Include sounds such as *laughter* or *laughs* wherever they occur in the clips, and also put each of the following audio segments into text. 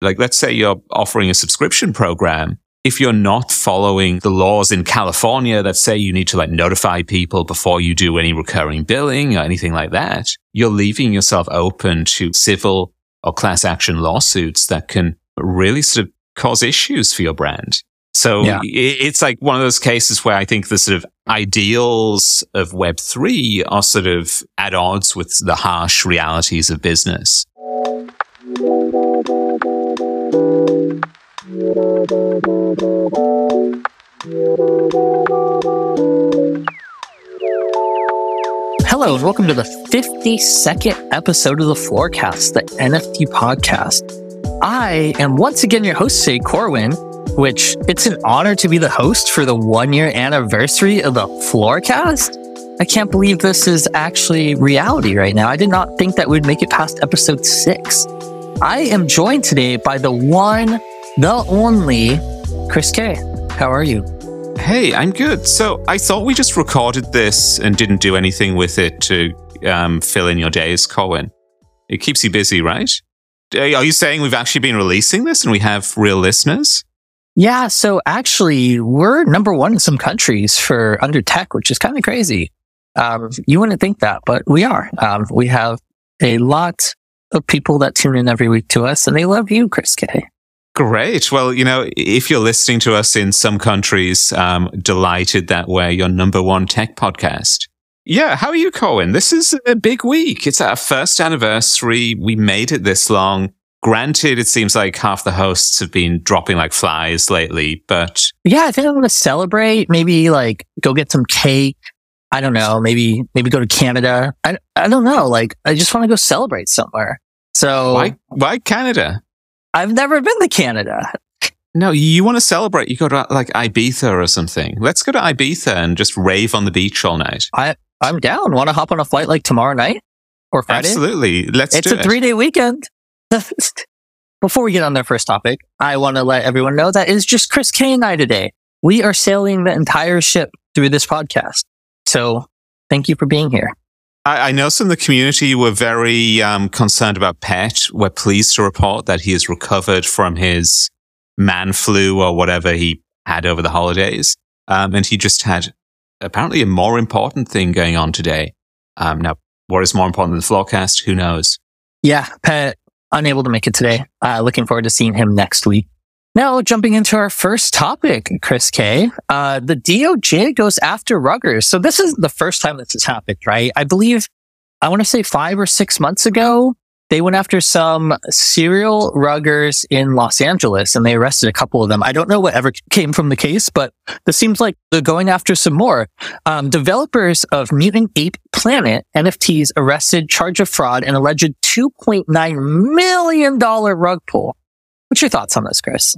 Like, let's say you're offering a subscription program. If you're not following the laws in California that say you need to like notify people before you do any recurring billing or anything like that, you're leaving yourself open to civil or class action lawsuits that can really sort of cause issues for your brand. So yeah. it's like one of those cases where I think the sort of ideals of Web3 are sort of at odds with the harsh realities of business. Hello, and welcome to the 52nd episode of the Floorcast, the NFT podcast. I am once again your host, Say Corwin, which it's an honor to be the host for the one year anniversary of the Floorcast. I can't believe this is actually reality right now. I did not think that we'd make it past episode six. I am joined today by the one, the only Chris K. How are you? Hey, I'm good. So I thought we just recorded this and didn't do anything with it to um, fill in your days, Corwin. It keeps you busy, right? Are you saying we've actually been releasing this and we have real listeners? Yeah. So actually, we're number one in some countries for under tech, which is kind of crazy. Um, you wouldn't think that, but we are. Um, we have a lot of people that tune in every week to us and they love you, Chris K. Great. Well, you know, if you're listening to us in some countries, um, delighted that we're your number one tech podcast. Yeah. How are you, Corwin? This is a big week. It's our first anniversary. We made it this long. Granted, it seems like half the hosts have been dropping like flies lately, but yeah, I think I'm going to celebrate. Maybe like go get some cake. I don't know. Maybe, maybe go to Canada. I, I don't know. Like, I just want to go celebrate somewhere. So why, why Canada? I've never been to Canada. No, you want to celebrate. You go to like Ibiza or something. Let's go to Ibiza and just rave on the beach all night. I, I'm down. Want to hop on a flight like tomorrow night or Friday? Absolutely. Let's it's a three day weekend. *laughs* Before we get on their first topic, I want to let everyone know that it's just Chris K and I today. We are sailing the entire ship through this podcast. So thank you for being here. I, I know some of the community were very um, concerned about Pet. We're pleased to report that he has recovered from his man flu or whatever he had over the holidays. Um, and he just had apparently a more important thing going on today. Um, now, what is more important than the Floorcast? Who knows? Yeah, Pet unable to make it today. Uh, looking forward to seeing him next week. Now, jumping into our first topic, Chris K, uh, the DOJ goes after Ruggers. So this is the first time this has happened, right? I believe, I want to say five or six months ago, they went after some serial ruggers in Los Angeles and they arrested a couple of them. I don't know whatever came from the case, but this seems like they're going after some more. Um, developers of Mutant Ape Planet NFTs arrested, charge of fraud, and alleged $2.9 million rug pull. What's your thoughts on this, Chris?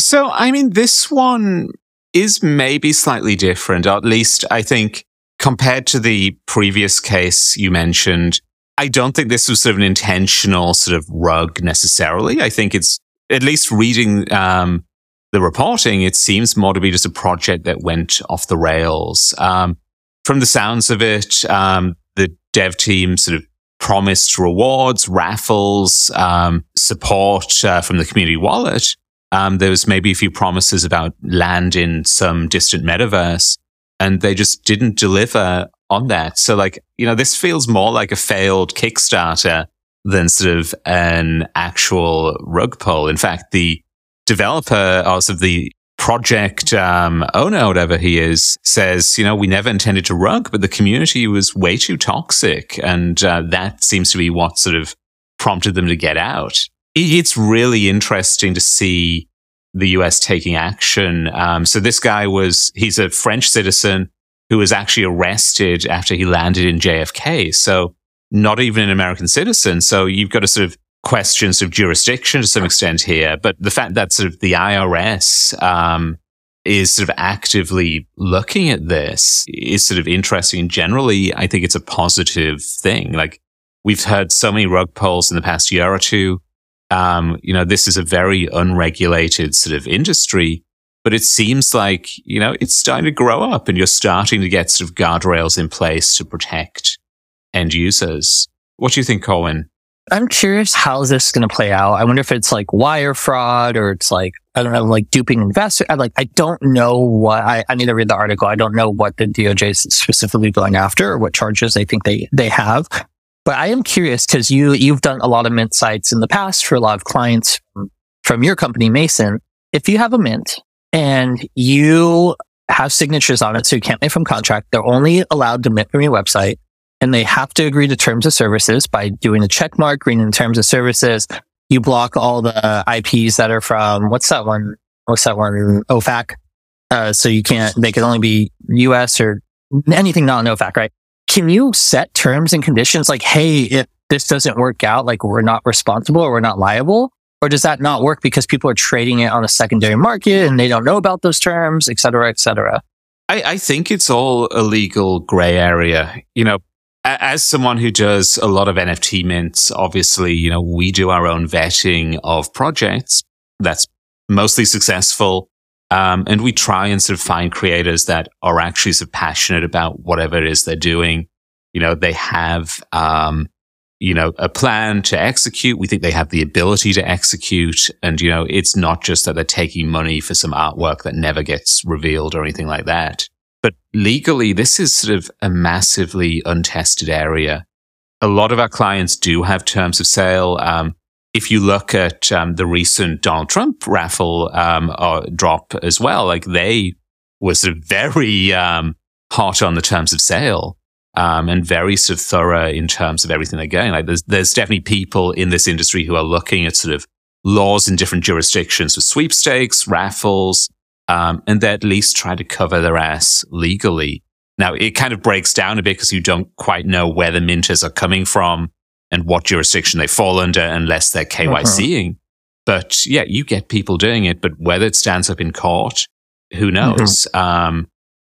So, I mean, this one is maybe slightly different, at least I think compared to the previous case you mentioned. I don't think this was sort of an intentional sort of rug necessarily. I think it's at least reading um, the reporting, it seems more to be just a project that went off the rails. Um, from the sounds of it, um, the dev team sort of promised rewards, raffles, um, support uh, from the community wallet. Um, there was maybe a few promises about land in some distant metaverse, and they just didn't deliver on that. So, like, you know, this feels more like a failed Kickstarter than sort of an actual rug pull. In fact, the developer, also the project um, owner, whatever he is, says, you know, we never intended to rug, but the community was way too toxic. And uh, that seems to be what sort of prompted them to get out it's really interesting to see the US taking action. Um, so this guy was, he's a French citizen who was actually arrested after he landed in JFK. So not even an American citizen. So you've got a sort of questions of jurisdiction to some extent here. But the fact that sort of the IRS, um, is sort of actively looking at this is sort of interesting. Generally, I think it's a positive thing. Like we've heard so many rug pulls in the past year or two um, you know, this is a very unregulated sort of industry, but it seems like, you know, it's starting to grow up and you're starting to get sort of guardrails in place to protect end users. What do you think, Corwin? I'm curious how this is going to play out. I wonder if it's like wire fraud or it's like, I don't know, like duping investors. I like, I don't know what I, I need to read the article. I don't know what the DOJ is specifically going after or what charges they think they, they have. But I am curious because you, you've done a lot of mint sites in the past for a lot of clients from your company, Mason. If you have a mint and you have signatures on it, so you can't make from contract, they're only allowed to mint from your website and they have to agree to terms of services by doing a check mark, in terms of services. You block all the IPs that are from what's that one? What's that one? OFAC. Uh, so you can't, they can only be US or anything not an OFAC, right? Can you set terms and conditions like, Hey, if this doesn't work out, like we're not responsible or we're not liable? Or does that not work because people are trading it on a secondary market and they don't know about those terms, et cetera, et cetera? I, I think it's all a legal gray area. You know, as someone who does a lot of NFT mints, obviously, you know, we do our own vetting of projects that's mostly successful. Um, and we try and sort of find creators that are actually sort of passionate about whatever it is they're doing. You know, they have, um, you know, a plan to execute. We think they have the ability to execute. And, you know, it's not just that they're taking money for some artwork that never gets revealed or anything like that. But legally, this is sort of a massively untested area. A lot of our clients do have terms of sale. Um, if you look at um, the recent Donald Trump raffle um, uh, drop as well, like they were sort of very um, hot on the terms of sale um, and very sort of thorough in terms of everything they're going. Like there's, there's definitely people in this industry who are looking at sort of laws in different jurisdictions for sweepstakes, raffles, um, and they at least try to cover their ass legally. Now, it kind of breaks down a bit because you don't quite know where the minters are coming from and what jurisdiction they fall under unless they're KYCing. Uh-huh. But yeah, you get people doing it, but whether it stands up in court, who knows? Mm-hmm. Um,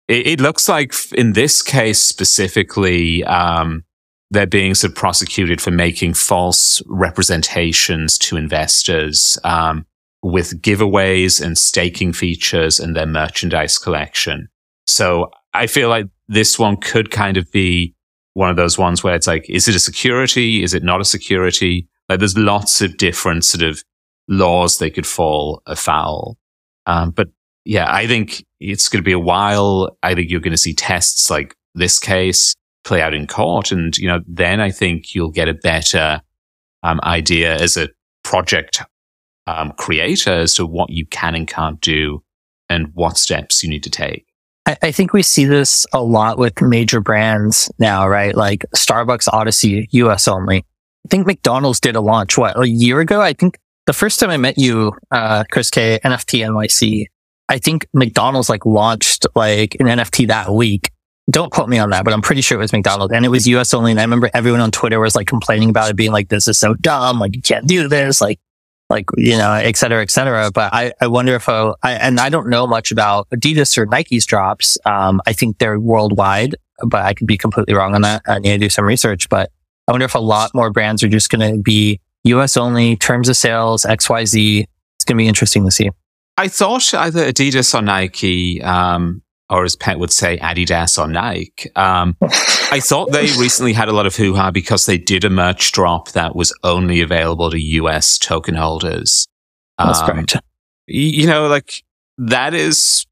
it, it, looks like in this case specifically, um, they're being sort of prosecuted for making false representations to investors. Um, with giveaways and staking features and their merchandise collection. So I feel like this one could kind of be one of those ones where it's like, is it a security? Is it not a security? Like there's lots of different sort of laws they could fall afoul. Um, but yeah, I think it's going to be a while. I think you're going to see tests like this case play out in court. And, you know, then I think you'll get a better um, idea as a project um, creator as to what you can and can't do and what steps you need to take. I, I think we see this a lot with major brands now, right? Like Starbucks Odyssey, US only. I think McDonald's did a launch, what, a year ago? I think the first time I met you, uh, Chris K, NFT NYC, I think McDonald's like launched like an NFT that week. Don't quote me on that, but I'm pretty sure it was McDonald's and it was US only. And I remember everyone on Twitter was like complaining about it being like, this is so dumb. Like you can't do this. Like like, you know, et cetera, et cetera. But I, I wonder if, I, and I don't know much about Adidas or Nike's drops. Um, I think they're worldwide, but I could be completely wrong on that. I need to do some research, but I wonder if a lot more brands are just going to be US only terms of sales, XYZ. It's going to be interesting to see. I thought either Adidas or Nike, um, or as Pet would say, Adidas or Nike. Um, I thought they *laughs* recently had a lot of hoo ha because they did a merch drop that was only available to US token holders. That's um, correct. You know, like that is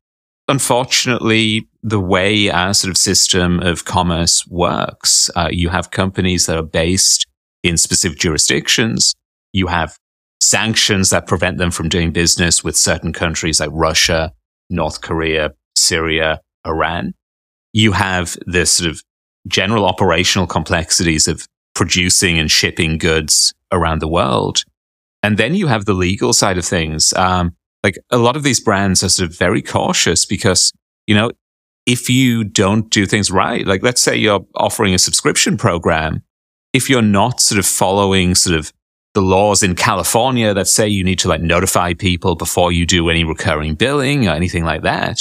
unfortunately the way our sort of system of commerce works. Uh, you have companies that are based in specific jurisdictions. You have sanctions that prevent them from doing business with certain countries like Russia, North Korea, Syria, Iran. You have this sort of general operational complexities of producing and shipping goods around the world. And then you have the legal side of things. Um, like a lot of these brands are sort of very cautious because, you know, if you don't do things right, like let's say you're offering a subscription program, if you're not sort of following sort of the laws in California that say you need to like notify people before you do any recurring billing or anything like that,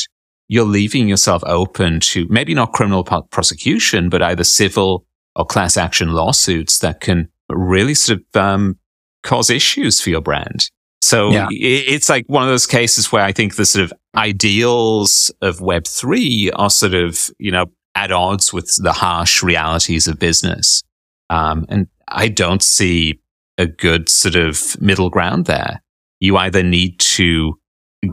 you're leaving yourself open to maybe not criminal prosecution, but either civil or class action lawsuits that can really sort of um, cause issues for your brand. So yeah. it's like one of those cases where I think the sort of ideals of Web3 are sort of, you know, at odds with the harsh realities of business. Um, and I don't see a good sort of middle ground there. You either need to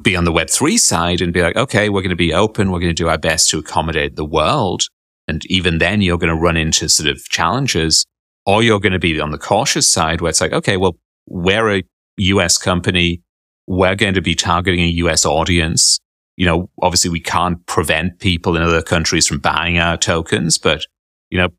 be on the Web3 side and be like, okay, we're going to be open. We're going to do our best to accommodate the world. And even then you're going to run into sort of challenges or you're going to be on the cautious side where it's like, okay, well, we're a US company. We're going to be targeting a US audience. You know, obviously we can't prevent people in other countries from buying our tokens, but, you know,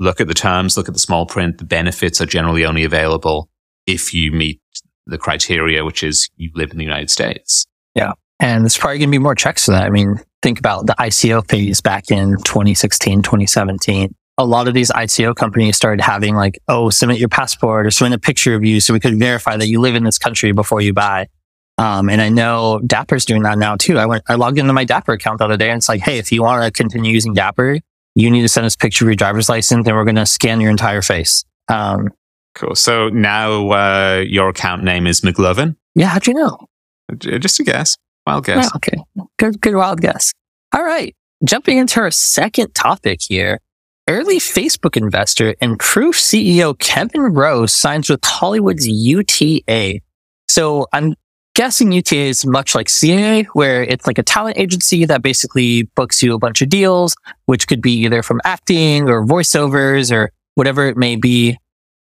look at the terms, look at the small print. The benefits are generally only available if you meet the criteria, which is you live in the United States. Yeah. And there's probably going to be more checks to that. I mean, think about the ICO phase back in 2016, 2017. A lot of these ICO companies started having like, oh, submit your passport or submit a picture of you so we could verify that you live in this country before you buy. Um, and I know Dapper's doing that now too. I went, I logged into my Dapper account the other day and it's like, hey, if you want to continue using Dapper, you need to send us a picture of your driver's license and we're going to scan your entire face. Um, cool. So now uh, your account name is McLovin? Yeah. How'd you know? Just a guess. Wild guess. Okay. Good, good wild guess. All right. Jumping into our second topic here. Early Facebook investor and Proof CEO Kevin Rose signs with Hollywood's UTA. So I'm guessing UTA is much like CAA, where it's like a talent agency that basically books you a bunch of deals, which could be either from acting or voiceovers or whatever it may be.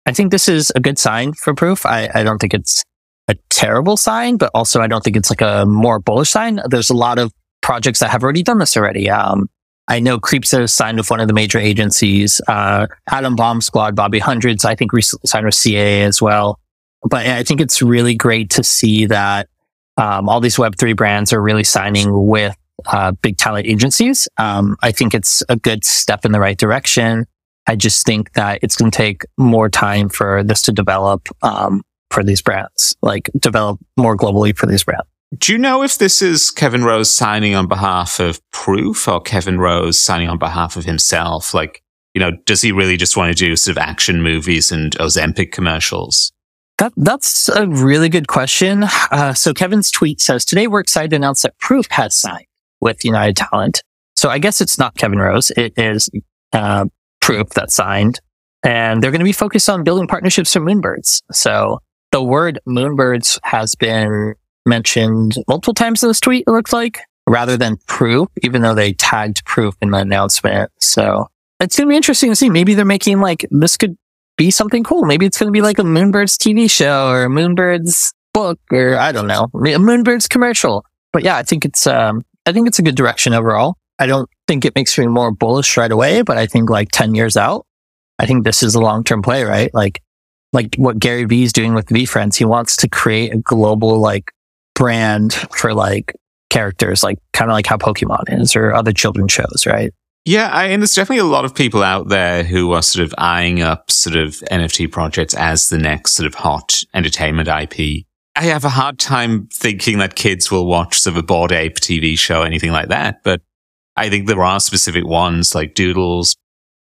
I think this is a good sign for Proof. I, I don't think it's a terrible sign, but also I don't think it's like a more bullish sign. There's a lot of projects that have already done this already. Um, I know Creeps has signed with one of the major agencies. Uh, Adam Bomb Squad, Bobby Hundreds, I think recently signed with CAA as well. But I think it's really great to see that um, all these Web3 brands are really signing with uh, big talent agencies. Um, I think it's a good step in the right direction. I just think that it's going to take more time for this to develop. Um, for these brands, like develop more globally for these brands. Do you know if this is Kevin Rose signing on behalf of Proof or Kevin Rose signing on behalf of himself? Like, you know, does he really just want to do sort of action movies and Ozempic commercials? That, that's a really good question. Uh, so Kevin's tweet says, today we're excited to announce that Proof has signed with United Talent. So I guess it's not Kevin Rose. It is, uh, Proof that signed and they're going to be focused on building partnerships for Moonbirds. So the word moonbirds has been mentioned multiple times in this tweet, it looks like, rather than proof, even though they tagged proof in the announcement. So it's going to be interesting to see. Maybe they're making like, this could be something cool. Maybe it's going to be like a Moonbirds TV show or a Moonbirds book or I don't know, a Moonbirds commercial. But yeah, I think it's, um, I think it's a good direction overall. I don't think it makes me more bullish right away, but I think like 10 years out, I think this is a long term play, right? Like like what Gary Vee is doing with VeeFriends. He wants to create a global like brand for like characters, like kind of like how Pokemon is or other children's shows, right? Yeah, I, and there's definitely a lot of people out there who are sort of eyeing up sort of NFT projects as the next sort of hot entertainment IP. I have a hard time thinking that kids will watch sort of a Bored Ape TV show, anything like that. But I think there are specific ones like Doodles,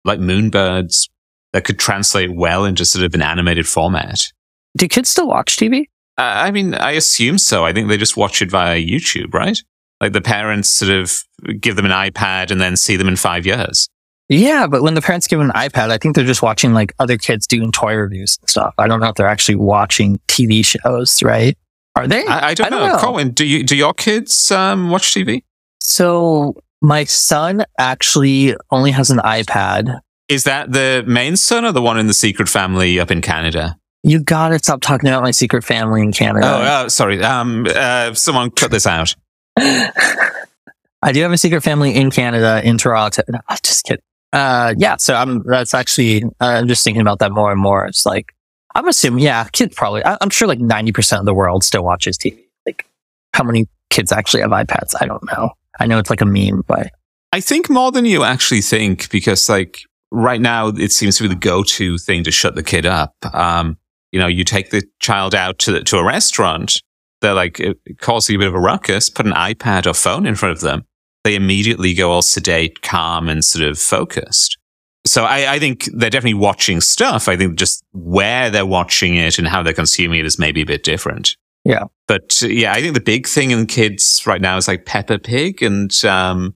like Moonbirds, that could translate well into sort of an animated format. Do kids still watch TV? Uh, I mean, I assume so. I think they just watch it via YouTube, right? Like the parents sort of give them an iPad and then see them in five years. Yeah, but when the parents give them an iPad, I think they're just watching like other kids doing toy reviews and stuff. I don't know if they're actually watching TV shows, right? Are they? I, I, don't, I don't know. know. Corwin, do you do your kids um, watch TV? So my son actually only has an iPad, is that the main son or the one in the secret family up in Canada? You gotta stop talking about my secret family in Canada. Oh, oh sorry. Um, uh, someone cut this out. *laughs* I do have a secret family in Canada, in Toronto. No, I'm just kidding. Uh, yeah. So I'm, that's actually, uh, I'm just thinking about that more and more. It's like, I'm assuming, yeah, kids probably, I, I'm sure like 90% of the world still watches TV. Like how many kids actually have iPads? I don't know. I know it's like a meme, but I think more than you actually think because like right now it seems to be the go-to thing to shut the kid up. Um, you know, you take the child out to the, to a restaurant, they're like, causing a bit of a ruckus, put an iPad or phone in front of them. They immediately go all sedate, calm, and sort of focused. So I, I think they're definitely watching stuff. I think just where they're watching it and how they're consuming it is maybe a bit different. Yeah. But yeah, I think the big thing in kids right now is like Peppa Pig and, um,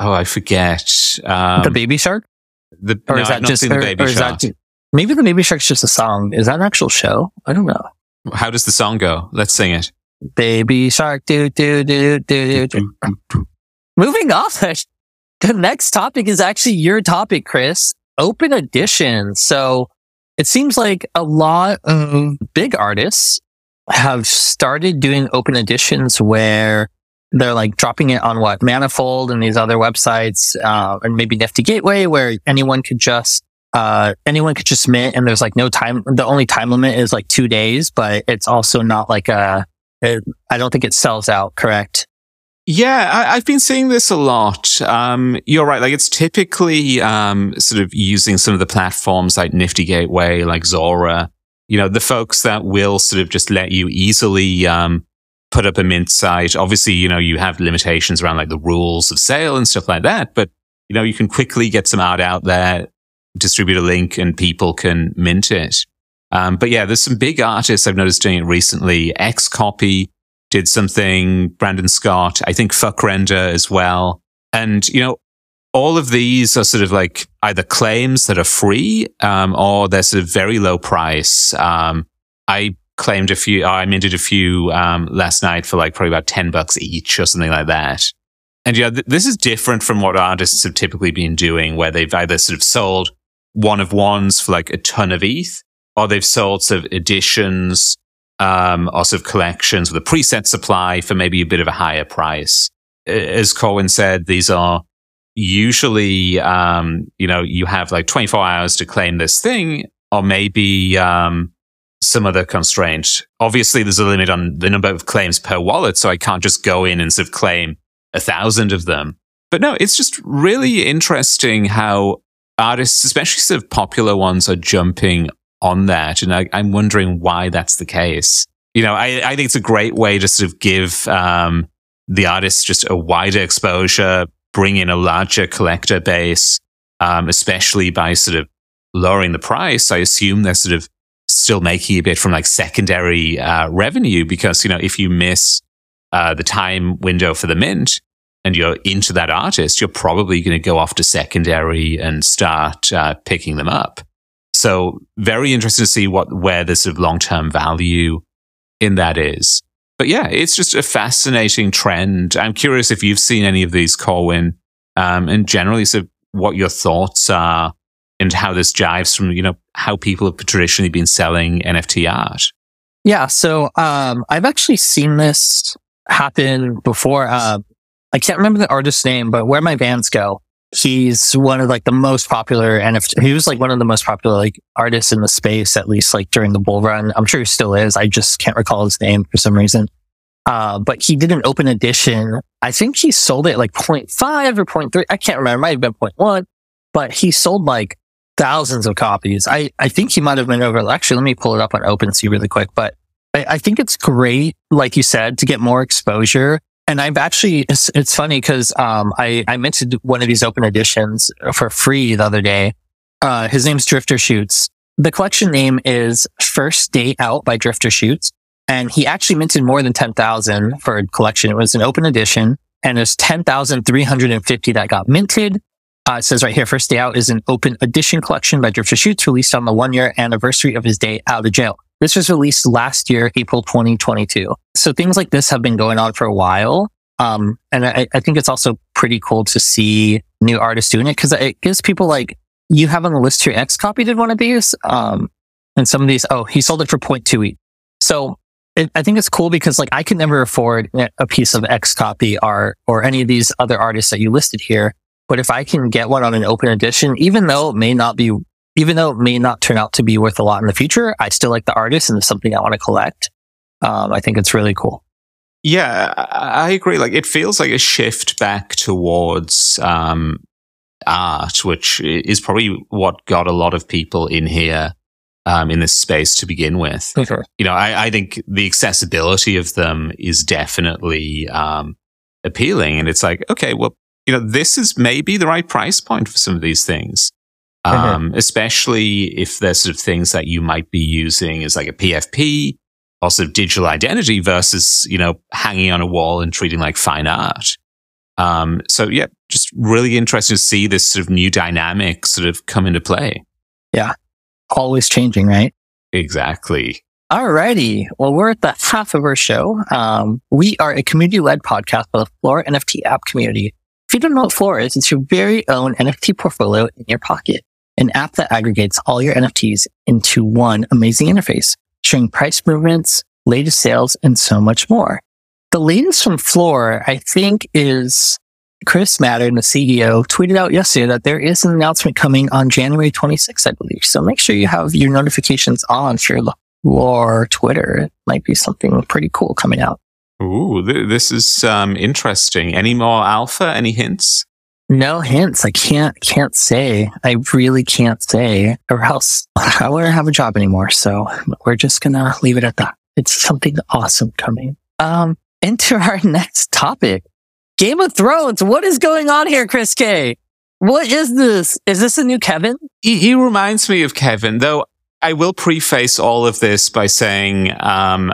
oh, I forget. Um, the baby shark? The, or no, is that just the baby or, is that, Maybe the Baby Shark's just a song. Is that an actual show? I don't know. How does the song go? Let's sing it. Baby Shark, do, do, do, do, do, do. Moving *laughs* on. The next topic is actually your topic, Chris. Open edition. So it seems like a lot of big artists have started doing open editions where they're like dropping it on what Manifold and these other websites, uh, and maybe Nifty Gateway where anyone could just, uh, anyone could just mint and there's like no time. The only time limit is like two days, but it's also not like a, it, I don't think it sells out, correct? Yeah, I, have been seeing this a lot. Um, you're right. Like it's typically um, sort of using some of the platforms like Nifty Gateway, like Zora. You know, the folks that will sort of just let you easily um, put up a mint site. Obviously, you know, you have limitations around like the rules of sale and stuff like that, but you know, you can quickly get some art out there, distribute a link, and people can mint it. Um, but yeah, there's some big artists I've noticed doing it recently. XCOPY did something, Brandon Scott, I think FVCKRENDER as well. And, you know, all of these are sort of like either claims that are free, um, or they're sort of very low price. Um, I claimed a few, I minted a few, um, last night for like probably about 10 bucks each or something like that. And, yeah, th- this is different from what artists have typically been doing, where they've either sort of sold one of ones for like a ton of ETH, or they've sold sort of editions um, or sort of collections with a preset supply for maybe a bit of a higher price. As Corwin said, these are usually, um, you know, you have like 24 hours to claim this thing, or maybe um, some other constraint. Obviously, there's a limit on the number of claims per wallet, so I can't just go in and sort of claim a thousand of them. But no, it's just really interesting how artists, especially sort of popular ones, are jumping on that. And I, am wondering why that's the case. You know, I, I think it's a great way to sort of give um, the artists just a wider exposure, bring in a larger collector base, um, especially by sort of lowering the price. I assume they're sort of still making a bit from like secondary uh, revenue because, you know, if you miss uh, the time window for the mint, and you're into that artist, you're probably going to go off to secondary and start uh, picking them up. So very interested to see what, where the sort of long-term value in that is. But yeah, it's just a fascinating trend. I'm curious if you've seen any of these, Corwin, um, and generally of what your thoughts are and how this jives from, you know, how people have traditionally been selling NFT art. Yeah. So, um, I've actually seen this happen before. Uh, I can't remember the artist's name, but WhereMyVansGo, he's one of like the most popular NFT. He was like one of the most popular like artists in the space, at least like during the bull run. I'm sure he still is. I just can't recall his name for some reason. Uh, but he did an open edition. I think he sold it like 0.5 or 0.3. I can't remember. It might have been 0.1, but he sold like thousands of copies. I, I think he might have been over. Actually, let me pull it up on OpenSea really quick. But I, I think it's great, like you said, to get more exposure and I've actually, it's, it's funny because um, I, I mentioned one of these open editions for free the other day. Uh, his name's Drifter Shoots. The collection name is First Day Out by Drifter Shoots. And he actually minted more than 10,000 for a collection. It was an open edition and there's 10,350 that got minted. Uh, it says right here, First Day Out is an open edition collection by Drifter Shoots released on the one year anniversary of his day out of jail. This was released last year, April 2022. So things like this have been going on for a while. Um, and I, I think it's also pretty cool to see new artists doing it because it gives people like, you have on the list your here, XCOPY did one of these. Um, and some of these, oh, he sold it for 0.2 each. So it, I think it's cool because like I could never afford a piece of XCOPY art or any of these other artists that you listed here. But if I can get one on an open edition, even though it may not be even though it may not turn out to be worth a lot in the future, I still like the artist and it's something I want to collect. Um, I think it's really cool. Yeah, I agree. Like it feels like a shift back towards um, art, which is probably what got a lot of people in here um, in this space to begin with. You know, I, I, think the accessibility of them is definitely um, appealing, and it's like, okay, well, you know, this is maybe the right price point for some of these things. Mm-hmm. um, mm-hmm. especially if there's sort of things that you might be using as like a PFP or sort of digital identity versus, you know, hanging on a wall and treating like fine art. Um, so yeah, just really interesting to see this sort of new dynamic sort of come into play. Yeah. always changing, right? Exactly. Alrighty. Well, we're at the half of our show. Um, we are a community led podcast for the Floor NFT app community. If you don't know what Floor is, it's your very own NFT portfolio in your pocket, an app that aggregates all your NFTs into one amazing interface, showing price movements, latest sales, and so much more. The latest from Floor, I think, is Chris Maddern, the CEO, tweeted out yesterday that there is an announcement coming on January 26th, I believe. So make sure you have your notifications on for your or Twitter. It might be something pretty cool coming out. Ooh, th- this is um, interesting. Any more alpha? Any hints? No hints. I can't can't say. I really can't say, or else *laughs* I wouldn't have a job anymore. So we're just gonna leave it at that. It's something awesome coming. Um, into our *laughs* next topic, Game of Thrones. What is going on here, Chris K? What is this? Is this a new Kevin? He, he reminds me of Kevin, though. I will preface all of this by saying um,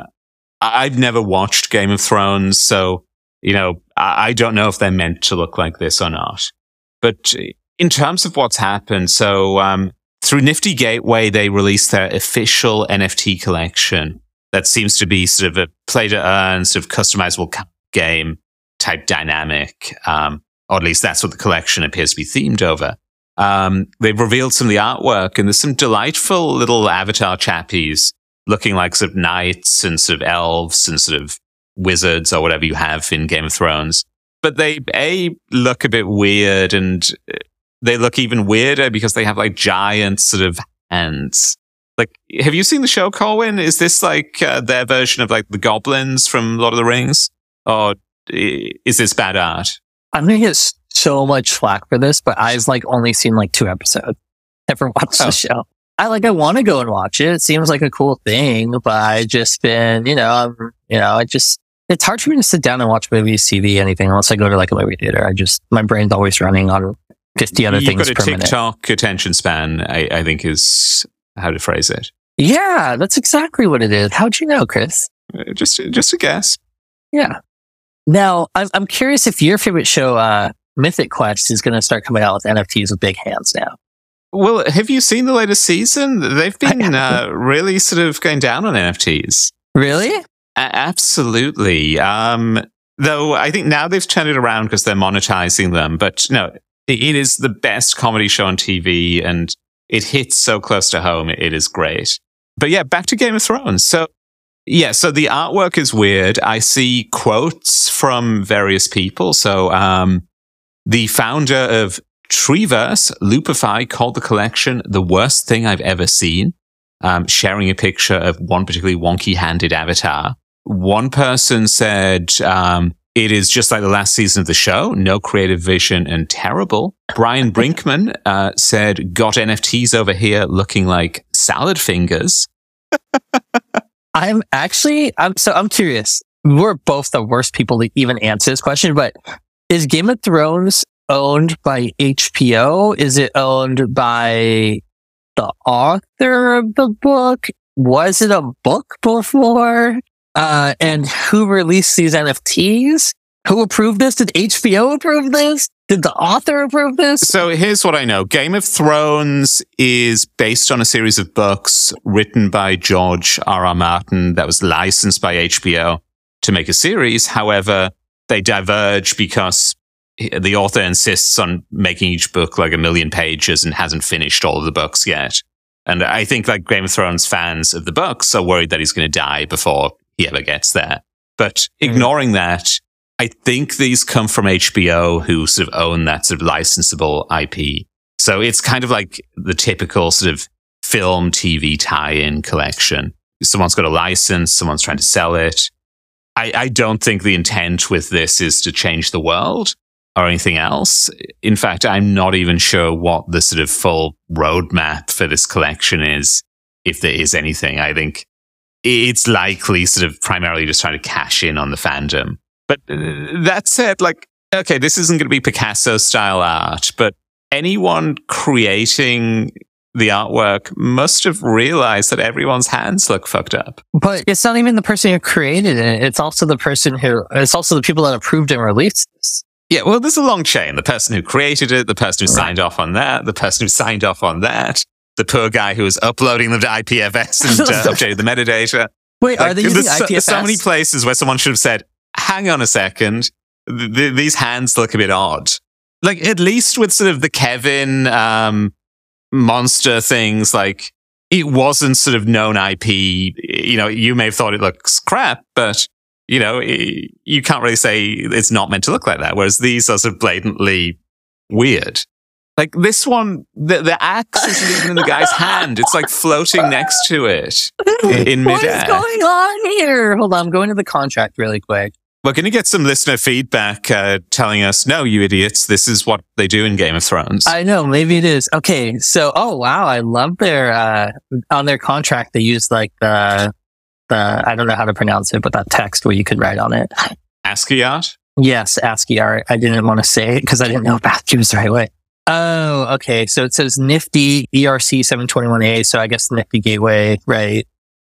I've never watched Game of Thrones, so you know I, don't know if they're meant to look like this or not. But in terms of what's happened, so um, through Nifty Gateway, they released their official NFT collection that seems to be sort of a play to earn, sort of customizable game type dynamic. Um, or at least that's what the collection appears to be themed over. Um, they've revealed some of the artwork and there's some delightful little avatar chappies looking like sort of knights and sort of elves and sort of wizards or whatever you have in Game of Thrones. But they, A, look a bit weird and uh, they look even weirder because they have like giant sort of hands. Like, have you seen the show, Corwin? Is this like uh, their version of like the goblins from Lord of the Rings? Or is this bad art? I'm gonna get so much flack for this, but I've like only seen like two episodes. Never watched oh. the show. I like, I want to go and watch it. It seems like a cool thing, but I just been, you know, I'm, you know, I just, it's hard for me to sit down and watch movies, TV, anything unless I go to like a movie theater. I just, my brain's always running on 50 other You've things got a TikTok minute. attention span, I, I think is how to phrase it. Yeah, that's exactly what it is. How'd you know, Chris? Uh, just, just a guess. Yeah. Now, I'm, I'm curious if your favorite show, uh, Mythic Quest is going to start coming out with NFTs with big hands now. Well, have you seen the latest season? They've been uh, really sort of going down on NFTs. Really? A- absolutely. Um, though I think now they've turned it around because they're monetizing them. But no, it, it is the best comedy show on TV and it hits so close to home. It, it is great. But yeah, back to Game of Thrones. So yeah, so the artwork is weird. I see quotes from various people. So, um, the founder of Treeverse, Loopify, called the collection the worst thing I've ever seen, um, sharing a picture of one particularly wonky handed avatar. One person said, um, it is just like the last season of the show, no creative vision and terrible. Brian *laughs* Brinkman uh, said, got NFTs over here looking like salad fingers. *laughs* I'm actually, I'm so I'm curious. We're both the worst people to even answer this question, but is Game of Thrones owned by HBO? Is it owned by the author of the book? Was it a book before? Uh, and who released these NFTs? Who approved this? Did HBO approve this? Did the author approve this? So here's what I know. Game of Thrones is based on a series of books written by George R. R. Martin that was licensed by HBO to make a series. However, they diverge because the author insists on making each book like a million pages and hasn't finished all of the books yet. And I think like Game of Thrones fans of the books are worried that he's going to die before he ever gets there. But mm-hmm. ignoring that, I think these come from HBO who sort of own that sort of licensable IP. So it's kind of like the typical sort of film, TV tie-in collection. Someone's got a license, someone's trying to sell it. I, I don't think the intent with this is to change the world or anything else. In fact, I'm not even sure what the sort of full roadmap for this collection is, if there is anything. I think it's likely sort of primarily just trying to cash in on the fandom. But uh, that said, like, okay, this isn't going to be Picasso style art, but anyone creating the artwork must have realized that everyone's hands look fucked up. But it's not even the person who created it. It's also the person who, it's also the people that approved and released this. Yeah, well, there's a long chain. The person who created it, the person who right. signed off on that, the person who signed off on that. the poor guy who was uploading them to IPFS and uh, *laughs* updating the metadata. Wait, are they using there's so, IPFS? so many places where someone should have said, "Hang on a second, th- th- these hands look a bit odd." Like at least with sort of the Kevin um, monster things, like it wasn't sort of known IP. You know, you may have thought it looks crap, but you know, you can't really say it's not meant to look like that. Whereas these are sort of blatantly weird. Like this one, the, the axe isn't even in the guy's hand. It's like floating next to it in What is midair. going on here? Hold on, I'm going to the contract really quick. We're going to get some listener feedback uh, telling us, no, you idiots, this is what they do in Game of Thrones. I know, maybe it is. Okay, so oh wow, I love their uh on their contract they use like the the I don't know how to pronounce it, but that text where you could write on it. ASCII art? Yes, ASCII art. I didn't want to say it because I didn't know if ASCII was the right way. Oh, okay. So it says Nifty ERC 721A. So I guess Nifty Gateway, right?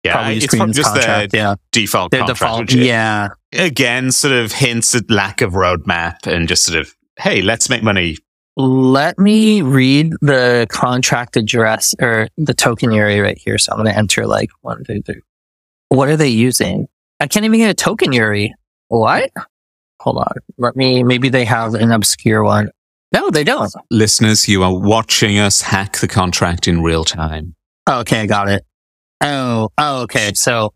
Yeah, Probably it's probably just contract. their yeah. default Their contract. default. Yeah. Again, sort of hints at lack of roadmap and just sort of, hey, let's make money. Let me read the contract address or the token URI right here. So I'm going to enter like one, two, three. What are they using? I can't even get a token URI. What? Hold on. Let me, maybe they have an obscure one. No, they don't. Listeners, you are watching us hack the contract in real time. Okay, I got it. Oh, oh, okay. So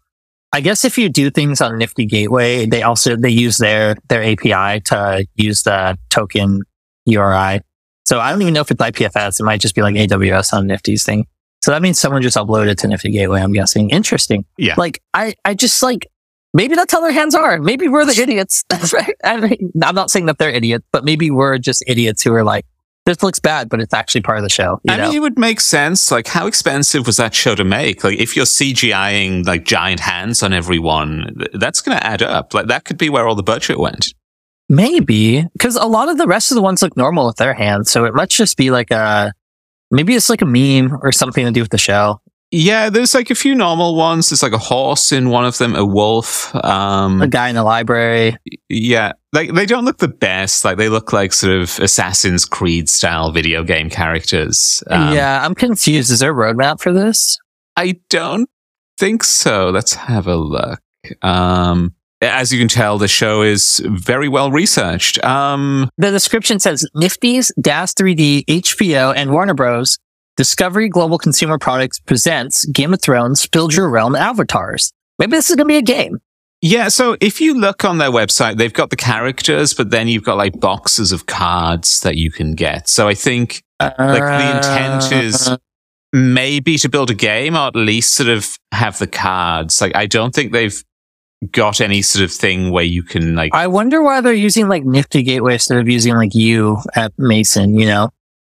I guess if you do things on Nifty Gateway, they also, they use their, their API to use the token URI. So I don't even know if it's IPFS. It might just be like AWS on Nifty's thing. So that means someone just uploaded to Nifty Gateway, I'm guessing. Interesting. Yeah. Like, I, I just like, maybe that's how their hands are. Maybe we're the idiots. That's *laughs* right. I mean, I'm not saying that they're idiots, but maybe we're just idiots who are like, this looks bad, but it's actually part of the show. You I know? mean, it would make sense. Like, how expensive was that show to make? Like, if you're CGIing like giant hands on everyone, th- that's going to add up. Like, that could be where all the budget went. Maybe because a lot of the rest of the ones look normal with their hands, so it must just be like a maybe it's like a meme or something to do with the show. Yeah, there's like a few normal ones. There's like a horse in one of them, a wolf. Um, A guy in the library. yeah, like they don't look the best. Like they look like sort of Assassin's Creed style video game characters. Um, yeah, I'm confused. Is there a roadmap for this? I don't think so. Let's have a look. Um, as you can tell, the show is very well researched. Um, The description says Nifty's, DAS 3D, HBO, and Warner Bros. Discovery Global Consumer Products presents Game of Thrones Build Your Realm Avatars. Maybe this is going to be a game. yeah, so if you look on their website, they've got the characters, but then you've got like boxes of cards that you can get. So I think like the intent is Uh, maybe to build a game or at least sort of have the cards. Like I don't think they've got any sort of thing where you can like I wonder why they're using like Nifty Gateway instead of using like you at Mason, you know?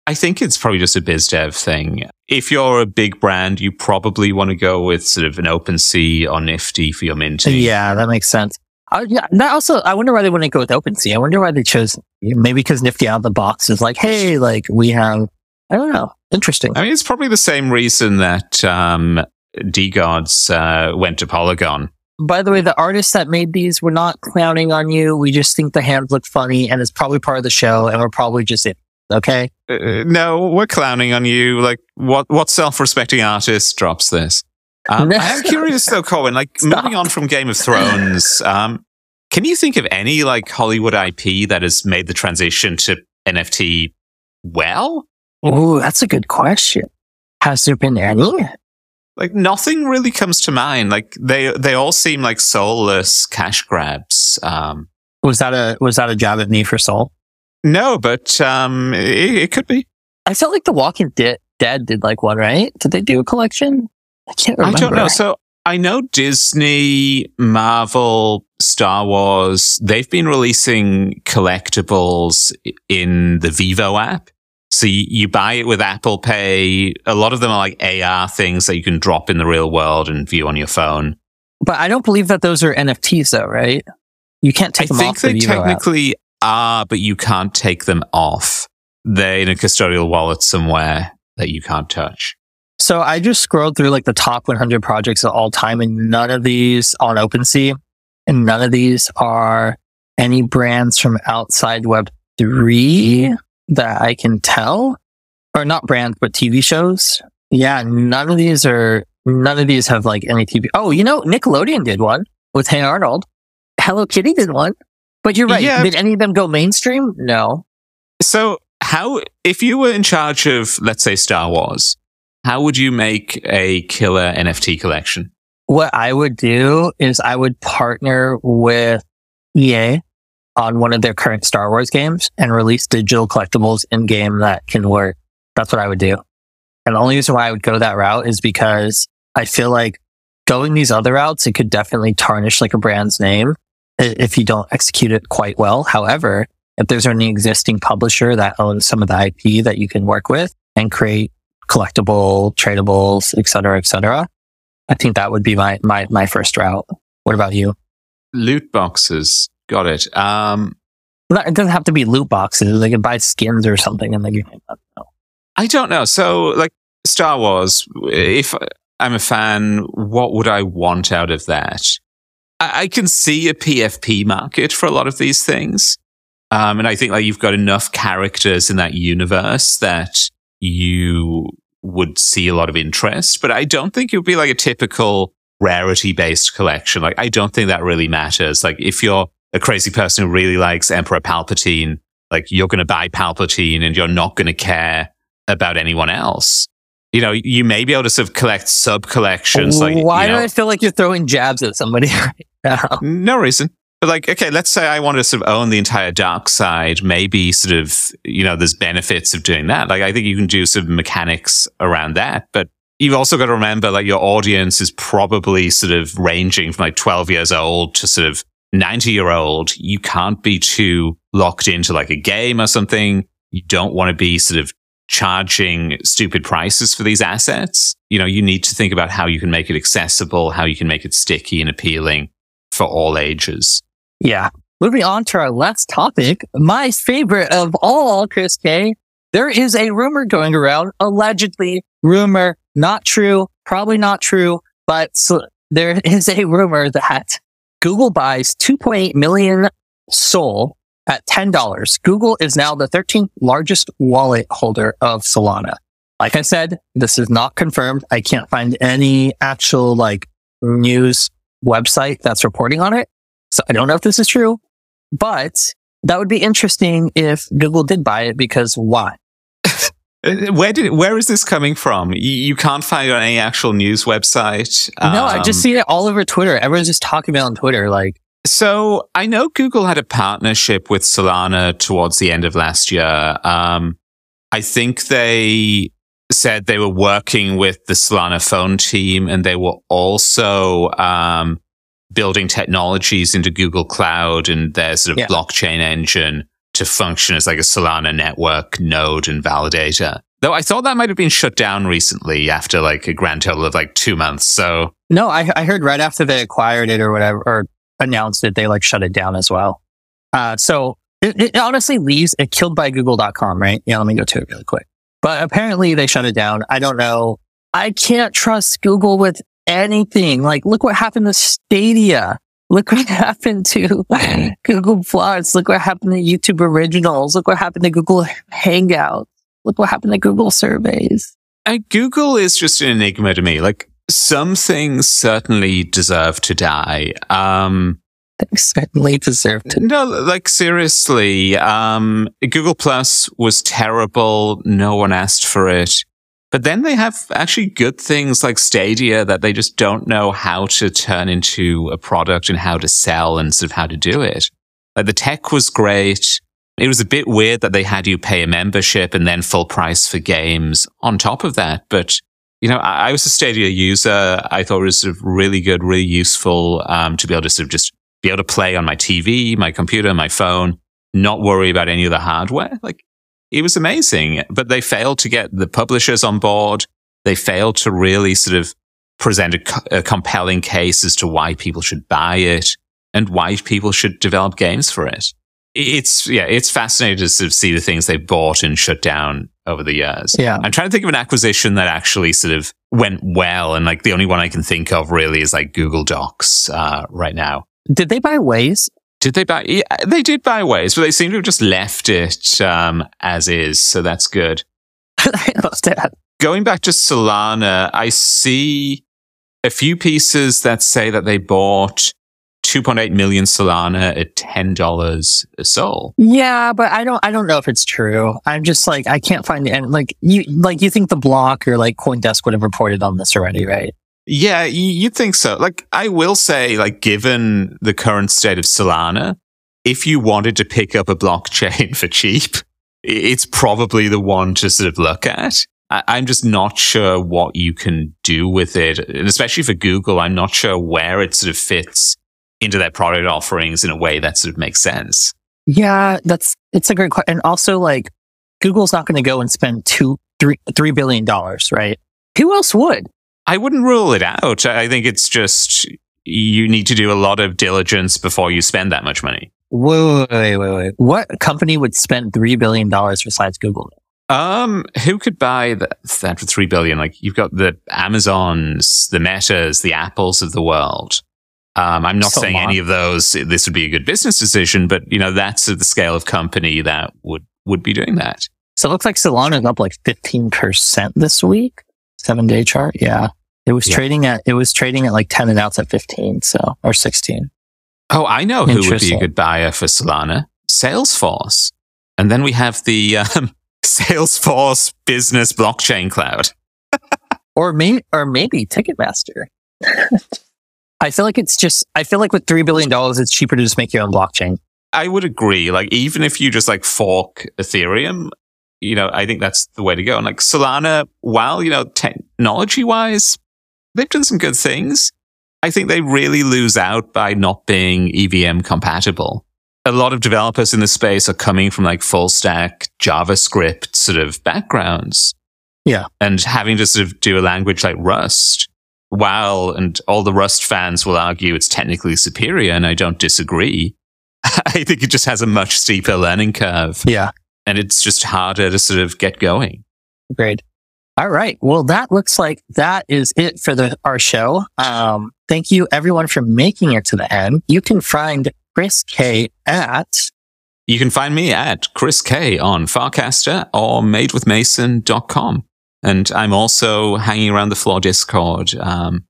I think it's probably just a biz dev thing. If you're a big brand, you probably want to go with sort of an OpenSea or Nifty for your minting. Yeah, that makes sense. Uh, yeah, that also, I wonder why they wouldn't go with OpenSea. I wonder why they chose maybe because Nifty out of the box is like, hey, like we have, I don't know, interesting. I mean, it's probably the same reason that um, DeGods uh, went to Polygon. By the way, the artists that made these, we're not clowning on you. We just think the hands look funny, and it's probably part of the show, and we're probably just it. Okay, Uh, no, we're clowning on you. Like, what what self respecting artist drops this? Um, *laughs* I am curious though, Corwin. Like, Stop. moving on from Game of Thrones, um, can you think of any like Hollywood IP that has made the transition to NFT well? oh, that's a good question. Has there been any? Like, nothing really comes to mind. Like, they they all seem like soulless cash grabs. Um, Was that a was that a jab at me for Soul? no, but um, it, it could be. I felt like The Walking De- Dead did like one, right? Did they do a collection? I can't remember. I don't know. So I know Disney, Marvel, Star Wars, they've been releasing collectibles in the VeVe app. So you, you buy it with Apple Pay. A lot of them are like AR things that you can drop in the real world and view on your phone. But I don't believe that those are NFTs though, right? You can't take I them think off the they VeVe app. technically are, but you can't take them off. They're in a custodial wallet somewhere that you can't touch. So I just scrolled through like the top 100 projects of all time, and none of these on OpenSea, and none of these are any brands from outside Web three that I can tell, or not brands, but TV shows. Yeah, none of these are, none of these have like any TV. Oh, you know, Nickelodeon did one with Hey Arnold. Hello Kitty did one. But you're right. Yeah. Did any of them go mainstream? No. So, how, if you were in charge of, let's say, Star Wars, how would you make a killer NFT collection? What I would do is I would partner with EA on one of their current Star Wars games and release digital collectibles in game that can work. That's what I would do. And the only reason why I would go that route is because I feel like going these other routes, it could definitely tarnish like a brand's name if you don't execute it quite well. However, if there's any existing publisher that owns some of the IP that you can work with and create collectible, tradables, et cetera, et cetera, I think that would be my, my, my first route. What about you? Loot boxes. Got it. Um, It doesn't have to be loot boxes. They can buy skins or something in the game. I don't know. I don't know. So, like Star Wars, if I'm a fan, what would I want out of that? I, I can see a PFP market for a lot of these things. Um, and I think like you've got enough characters in that universe that you would see a lot of interest, but I don't think it would be like a typical rarity based collection. Like, I don't think that really matters. Like, if you're a crazy person who really likes Emperor Palpatine, like you're going to buy Palpatine and you're not going to care about anyone else. You know, you may be able to sort of collect sub collections. Like, Why you know, do I feel like you're throwing jabs at somebody *laughs* right now? no reason. But like, okay, let's say I want to sort of own the entire dark side. Maybe sort of, you know, there's benefits of doing that. Like, I think you can do some mechanics around that. But you've also got to remember, like, your audience is probably sort of ranging from like 12 years old to sort of 90 year old. You can't be too locked into like a game or something. You don't want to be sort of charging stupid prices for these assets. You know, you need to think about how you can make it accessible, how you can make it sticky and appealing for all ages. Yeah. Moving on to our last topic, my favorite of all, Chris K. There is a rumor going around, allegedly rumor, not true, probably not true, but there is a rumor that Google buys 2.8 million Sol at $10. Google is now the 13th largest wallet holder of Solana. Like I said, this is not confirmed. I can't find any actual like news website that's reporting on it. So I don't know if this is true, but that would be interesting if Google did buy it because why? *laughs* Uh, Where did where is this coming from? You, you can't find it on any actual news website. no, I just Um, see it all over Twitter. Everyone's just talking about it on Twitter. Like, So I know Google had a partnership with Solana towards the end of last year. Um, I think they said they were working with the Solana phone team and they were also um, building technologies into Google Cloud and their sort of Yeah. blockchain engine to function as like a Solana network node and validator. Though I thought that might have been shut down recently after like a grand total of like two months. So no, I, I heard right after they acquired it or whatever, or announced it, they like shut it down as well. Uh, so it, it honestly leaves it killed by google.com, right? Yeah, let me go to it really quick. But apparently they shut it down. I don't know. I can't trust Google with anything. Like, look what happened to Stadia. Look what *laughs* happened to *laughs* Google Plus. Look what happened to YouTube Originals. Look what happened to Google Hangouts. Look what happened to Google Surveys. And Google is just an enigma to me. Like some things certainly deserve to die. Um, They certainly deserve to. no, like seriously, um, Google Plus was terrible. No one asked for it. But then they have actually good things like Stadia that they just don't know how to turn into a product and how to sell and sort of how to do it. Like the tech was great. It was a bit weird that they had you pay a membership and then full price for games on top of that. But, you know, I, I was a Stadia user. I thought it was sort of really good, really useful, um, to be able to sort of just be able to play on my TV, my computer, my phone, not worry about any of the hardware. Like it was amazing, but they failed to get the publishers on board. They failed to really sort of present a, co- a compelling case as to why people should buy it and why people should develop games for it. It's, yeah, it's fascinating to sort of see the things they bought and shut down over the years. Yeah. I'm trying to think of an acquisition that actually sort of went well. And like the only one I can think of really is like Google Docs, uh, right now. Did they buy Waze? Did they buy? Yeah, they did buy Waze, but they seem to have just left it um, as is. So that's good. *laughs* I looked at going back to Solana, I see a few pieces that say that they bought 2.8 million Solana at $10 a Sol. Yeah, but I don't I don't know if it's true. I'm just like I can't find the and like you like you think the block or like Coindesk would have reported on this already, right? Yeah, you'd think so. Like I will say like given the current state of Solana, if you wanted to pick up a blockchain *laughs* for cheap, it's probably the one to sort of look at. I'm just not sure what you can do with it. And especially for Google, I'm not sure where it sort of fits into their product offerings in a way that sort of makes sense. Yeah, that's it's a great question. And also, like Google's not going to go and spend two, three, three billion dollars, right? Who else would? I wouldn't rule it out. I think it's just you need to do a lot of diligence before you spend that much money. Wait, wait, wait, wait. What company would spend three billion dollars besides Google? Um, who could buy that, that for three billion? Like you've got the Amazons, the Metas, the Apples of the world. Um, I'm not so saying any of those this would be a good business decision, but you know that's the scale of company that would would be doing that. So it looks like Solana is up like 15 percent this week. Seven day chart, yeah. It was yeah. trading at it was trading at like 10 and outs at 15, so or 16. Oh, I know who would be a good buyer for Solana. Salesforce, and then we have the um, *laughs* Salesforce Business Blockchain Cloud, *laughs* or maybe or maybe Ticketmaster. *laughs* I feel like it's just, I feel like with $3 billion, it's cheaper to just make your own blockchain. I would agree. Like, even if you just like fork Ethereum, you know, I think that's the way to go. And like Solana, while, you know, technology wise, they've done some good things. I think they really lose out by not being EVM compatible. A lot of developers in the space are coming from like full stack JavaScript sort of backgrounds. Yeah. And having to sort of do a language like Rust while, and all the Rust fans will argue it's technically superior, and I don't disagree. *laughs* I think it just has a much steeper learning curve. Yeah. And it's just harder to sort of get going. Great. All right. Well, that looks like that is it for the, our show. Um, thank you everyone for making it to the end. You can find Chris K at. You can find me at Chris K on Farcaster or madewithmason.com. And I'm also hanging around the Floor Discord. Um,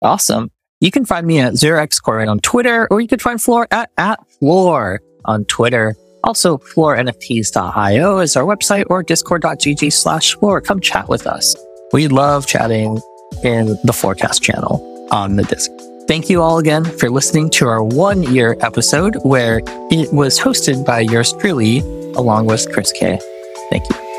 awesome. You can find me at ZeroXCore on Twitter, or you can find Floor at, at Floor on Twitter. Also, floornfts.io is our website or discord.gg slash floor. Come chat with us. We love chatting in the Floorcast channel on the Disc. Thank you all again for listening to our one year episode where it was hosted by yours truly, along with Chris K. Thank you.